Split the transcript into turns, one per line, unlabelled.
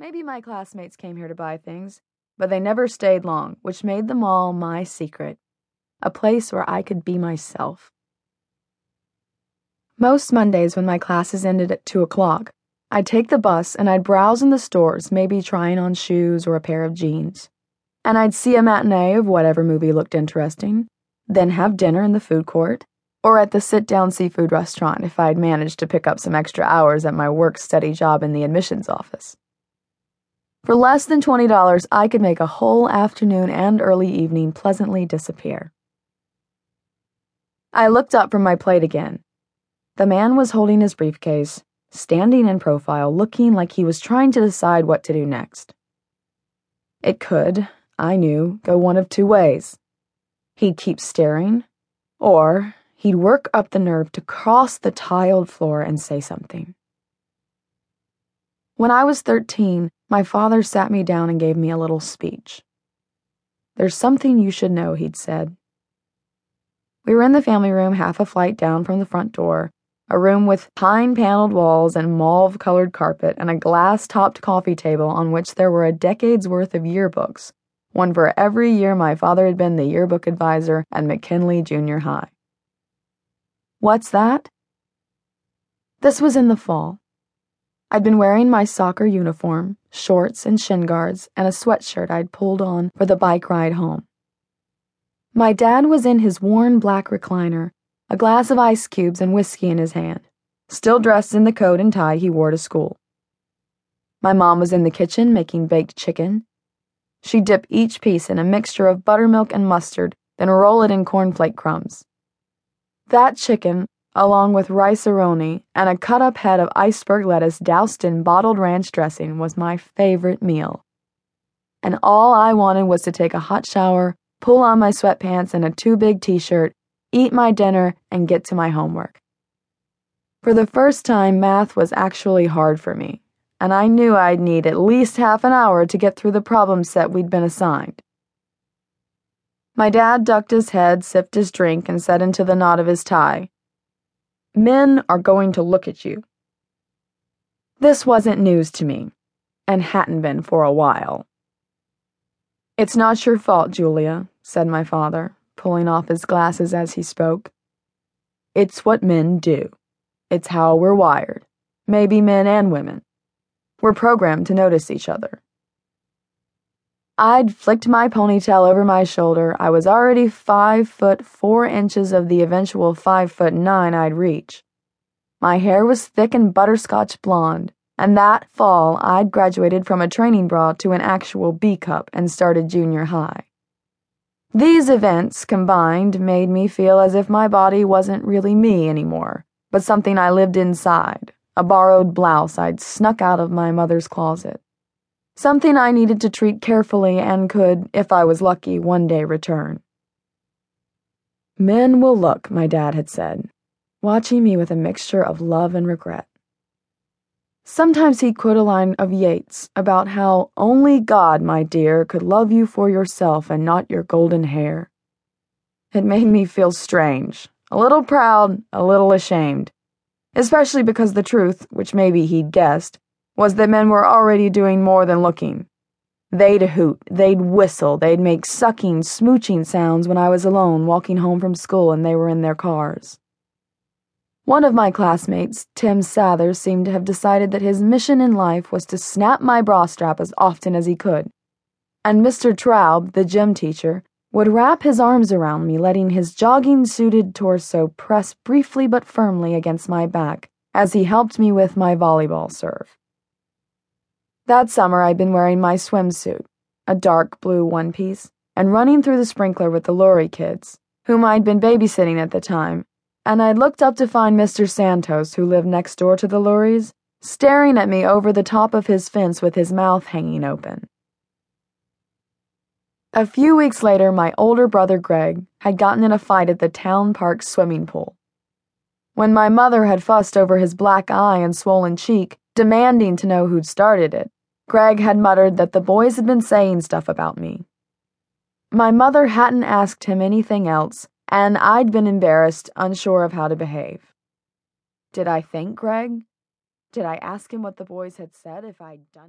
Maybe my classmates came here to buy things, but they never stayed long, which made the mall my secret, a place where I could be myself. Most Mondays, when my classes ended at 2 o'clock, I'd take the bus and I'd browse in the stores, maybe trying on shoes or a pair of jeans. And I'd see a matinee of whatever movie looked interesting, then have dinner in the food court, or at the sit down seafood restaurant if I'd managed to pick up some extra hours at my work study job in the admissions office. For less than $20, I could make a whole afternoon and early evening pleasantly disappear. I looked up from my plate again. The man was holding his briefcase, standing in profile, looking like he was trying to decide what to do next. It could, I knew, go one of two ways. He'd keep staring, or he'd work up the nerve to cross the tiled floor and say something. When I was 13, my father sat me down and gave me a little speech. There's something you should know, he'd said. We were in the family room, half a flight down from the front door, a room with pine paneled walls and mauve colored carpet, and a glass topped coffee table on which there were a decade's worth of yearbooks, one for every year my father had been the yearbook advisor at McKinley Junior High. What's that? This was in the fall. I'd been wearing my soccer uniform, shorts and shin guards, and a sweatshirt I'd pulled on for the bike ride home. My dad was in his worn black recliner, a glass of ice cubes and whiskey in his hand, still dressed in the coat and tie he wore to school. My mom was in the kitchen making baked chicken. She'd dip each piece in a mixture of buttermilk and mustard, then roll it in cornflake crumbs. That chicken along with rice-a-roni and a cut-up head of iceberg lettuce doused in bottled ranch dressing, was my favorite meal. And all I wanted was to take a hot shower, pull on my sweatpants and a too big t shirt, eat my dinner, and get to my homework. For the first time, math was actually hard for me, and I knew I'd need at least half an hour to get through the problem set we'd been assigned. My dad ducked his head, sipped his drink, and said into the knot of his tie, Men are going to look at you. This wasn't news to me, and hadn't been for a while. It's not your fault, Julia, said my father, pulling off his glasses as he spoke. It's what men do. It's how we're wired, maybe men and women. We're programmed to notice each other. I'd flicked my ponytail over my shoulder. I was already five foot four inches of the eventual five foot nine I'd reach. My hair was thick and butterscotch blonde, and that fall I'd graduated from a training bra to an actual B cup and started junior high. These events combined made me feel as if my body wasn't really me anymore, but something I lived inside, a borrowed blouse I'd snuck out of my mother's closet. Something I needed to treat carefully and could, if I was lucky, one day return. Men will look, my dad had said, watching me with a mixture of love and regret. Sometimes he'd quote a line of Yeats about how only God, my dear, could love you for yourself and not your golden hair. It made me feel strange, a little proud, a little ashamed, especially because the truth, which maybe he'd guessed, was that men were already doing more than looking. They'd hoot, they'd whistle, they'd make sucking, smooching sounds when I was alone walking home from school and they were in their cars. One of my classmates, Tim Sathers, seemed to have decided that his mission in life was to snap my bra strap as often as he could. And Mr. Traub, the gym teacher, would wrap his arms around me, letting his jogging suited torso press briefly but firmly against my back as he helped me with my volleyball serve. That summer, I'd been wearing my swimsuit, a dark blue one piece, and running through the sprinkler with the Laurie kids, whom I'd been babysitting at the time, and I'd looked up to find Mr. Santos, who lived next door to the Lauries, staring at me over the top of his fence with his mouth hanging open. A few weeks later, my older brother Greg had gotten in a fight at the town park swimming pool. When my mother had fussed over his black eye and swollen cheek, demanding to know who'd started it, Greg had muttered that the boys had been saying stuff about me. My mother hadn't asked him anything else, and I'd been embarrassed, unsure of how to behave. Did I thank Greg? Did I ask him what the boys had said if I'd done it?